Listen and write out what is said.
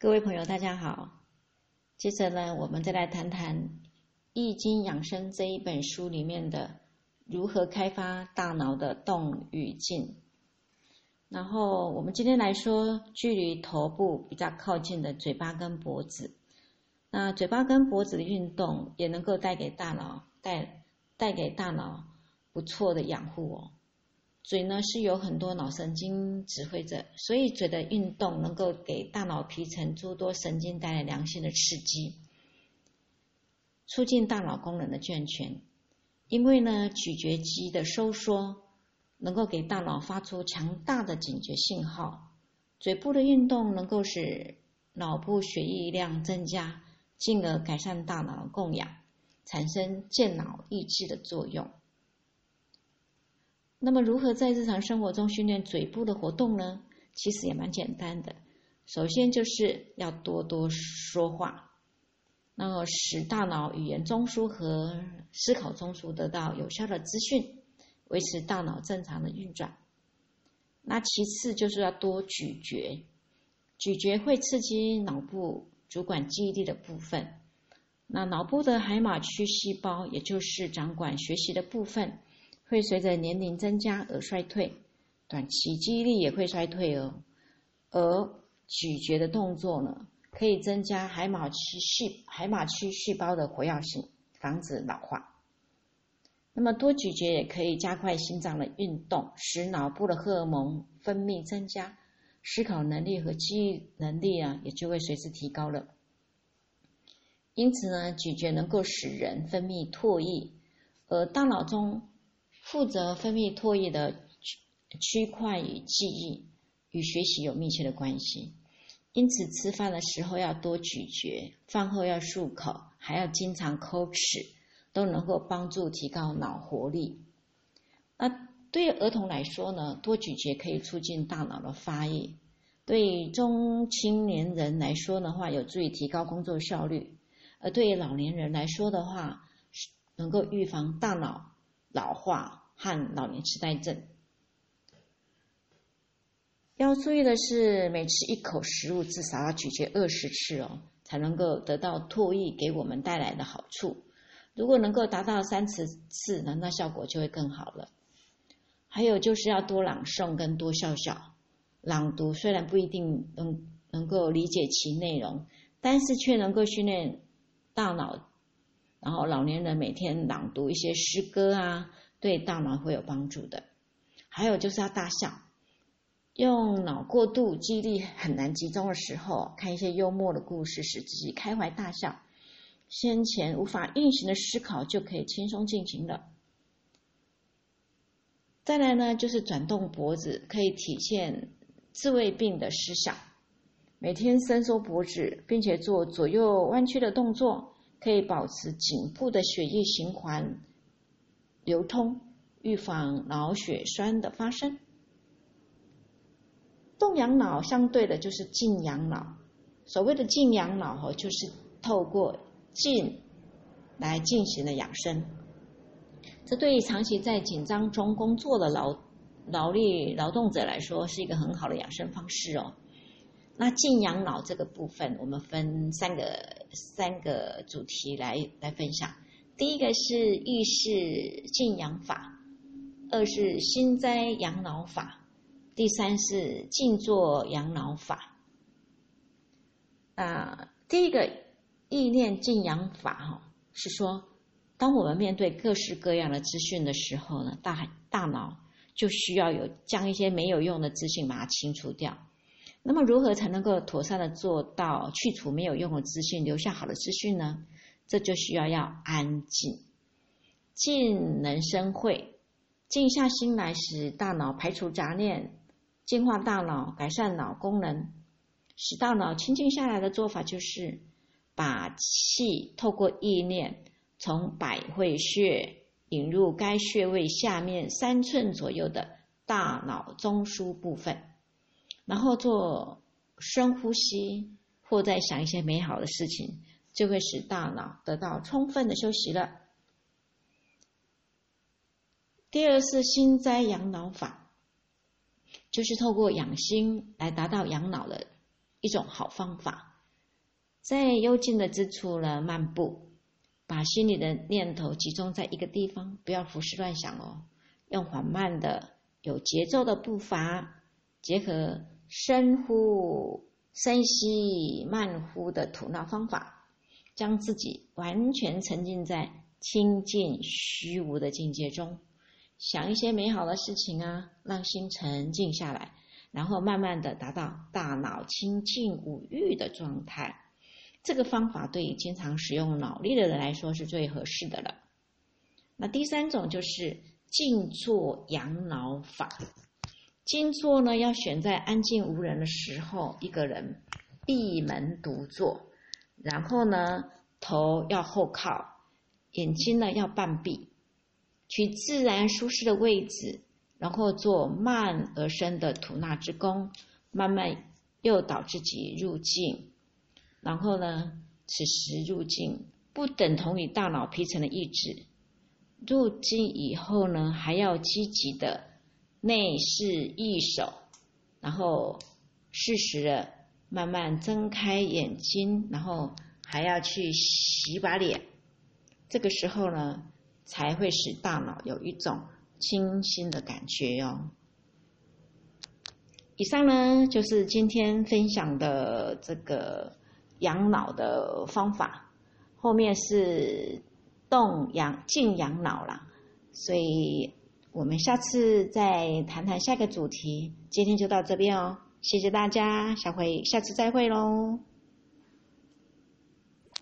各位朋友，大家好。接着呢，我们再来谈谈《易经养生》这一本书里面的如何开发大脑的动与静。然后我们今天来说，距离头部比较靠近的嘴巴跟脖子。那嘴巴跟脖子的运动也能够带给大脑带带给大脑不错的养护哦。嘴呢是有很多脑神经指挥着，所以嘴的运动能够给大脑皮层诸多神经带来良性的刺激，促进大脑功能的健全。因为呢，咀嚼肌的收缩能够给大脑发出强大的警觉信号。嘴部的运动能够使脑部血液量增加，进而改善大脑的供氧，产生健脑益智的作用。那么，如何在日常生活中训练嘴部的活动呢？其实也蛮简单的。首先就是要多多说话，然后使大脑语言中枢和思考中枢得到有效的资讯，维持大脑正常的运转。那其次就是要多咀嚼，咀嚼会刺激脑部主管记忆力的部分。那脑部的海马区细胞，也就是掌管学习的部分。会随着年龄增加而衰退，短期记忆力也会衰退哦。而咀嚼的动作呢，可以增加海马区细海马区细胞的活跃性，防止老化。那么多咀嚼也可以加快心脏的运动，使脑部的荷尔蒙分泌增加，思考能力和记忆能力啊，也就会随之提高了。因此呢，咀嚼能够使人分泌唾液，而大脑中。负责分泌唾液的区区块与记忆与学习有密切的关系，因此吃饭的时候要多咀嚼，饭后要漱口，还要经常抠齿，都能够帮助提高脑活力。那对于儿童来说呢，多咀嚼可以促进大脑的发育；对于中青年人来说的话，有助于提高工作效率；而对于老年人来说的话，能够预防大脑。老化和老年痴呆症。要注意的是，每吃一口食物至少要咀嚼二十次哦，才能够得到唾液给我们带来的好处。如果能够达到三十次，那那效果就会更好了。还有就是要多朗诵跟多笑笑。朗读虽然不一定能能够理解其内容，但是却能够训练大脑。然后老年人每天朗读一些诗歌啊，对大脑会有帮助的。还有就是要大笑，用脑过度记忆力很难集中的时候，看一些幽默的故事，使自己开怀大笑，先前无法运行的思考就可以轻松进行了。再来呢，就是转动脖子，可以体现自卫病的思想。每天伸缩脖子，并且做左右弯曲的动作。可以保持颈部的血液循环流通，预防脑血栓的发生。动养脑相对的就是静养脑。所谓的静养脑，哈，就是透过静来进行的养生。这对于长期在紧张中工作的劳劳力劳动者来说，是一个很好的养生方式哦。那静养脑这个部分，我们分三个三个主题来来分享。第一个是意识静养法，二是心斋养老法，第三是静坐养老法。啊，第一个意念静养法哈，是说，当我们面对各式各样的资讯的时候呢，大大脑就需要有将一些没有用的资讯把它清除掉。那么，如何才能够妥善的做到去除没有用的资讯，留下好的资讯呢？这就需要要安静，静能生慧，静下心来使大脑排除杂念，净化大脑，改善脑功能，使大脑清静下来的做法就是，把气透过意念从百会穴引入该穴位下面三寸左右的大脑中枢部分。然后做深呼吸，或在想一些美好的事情，就会使大脑得到充分的休息了。第二是心斋养脑法，就是透过养心来达到养脑的一种好方法。在幽静的之处呢漫步，把心里的念头集中在一个地方，不要胡思乱想哦。用缓慢的、有节奏的步伐，结合深呼、深吸、慢呼的吐纳方法，将自己完全沉浸在清净虚无的境界中，想一些美好的事情啊，让心沉静下来。然后慢慢的达到大脑清净无欲的状态，这个方法对于经常使用脑力的人来说是最合适的了。那第三种就是静坐养脑法。静坐呢，要选在安静无人的时候，一个人闭门独坐，然后呢，头要后靠，眼睛呢要半闭，取自然舒适的位置。然后做慢而深的吐纳之功，慢慢诱导自己入境。然后呢，此时入境不等同于大脑皮层的意志。入境以后呢，还要积极的内视一手，然后适时的慢慢睁开眼睛，然后还要去洗把脸。这个时候呢，才会使大脑有一种。清新的感觉哟。以上呢就是今天分享的这个养脑的方法，后面是动养静养脑了，所以我们下次再谈谈下个主题。今天就到这边哦，谢谢大家，下回下次再会喽。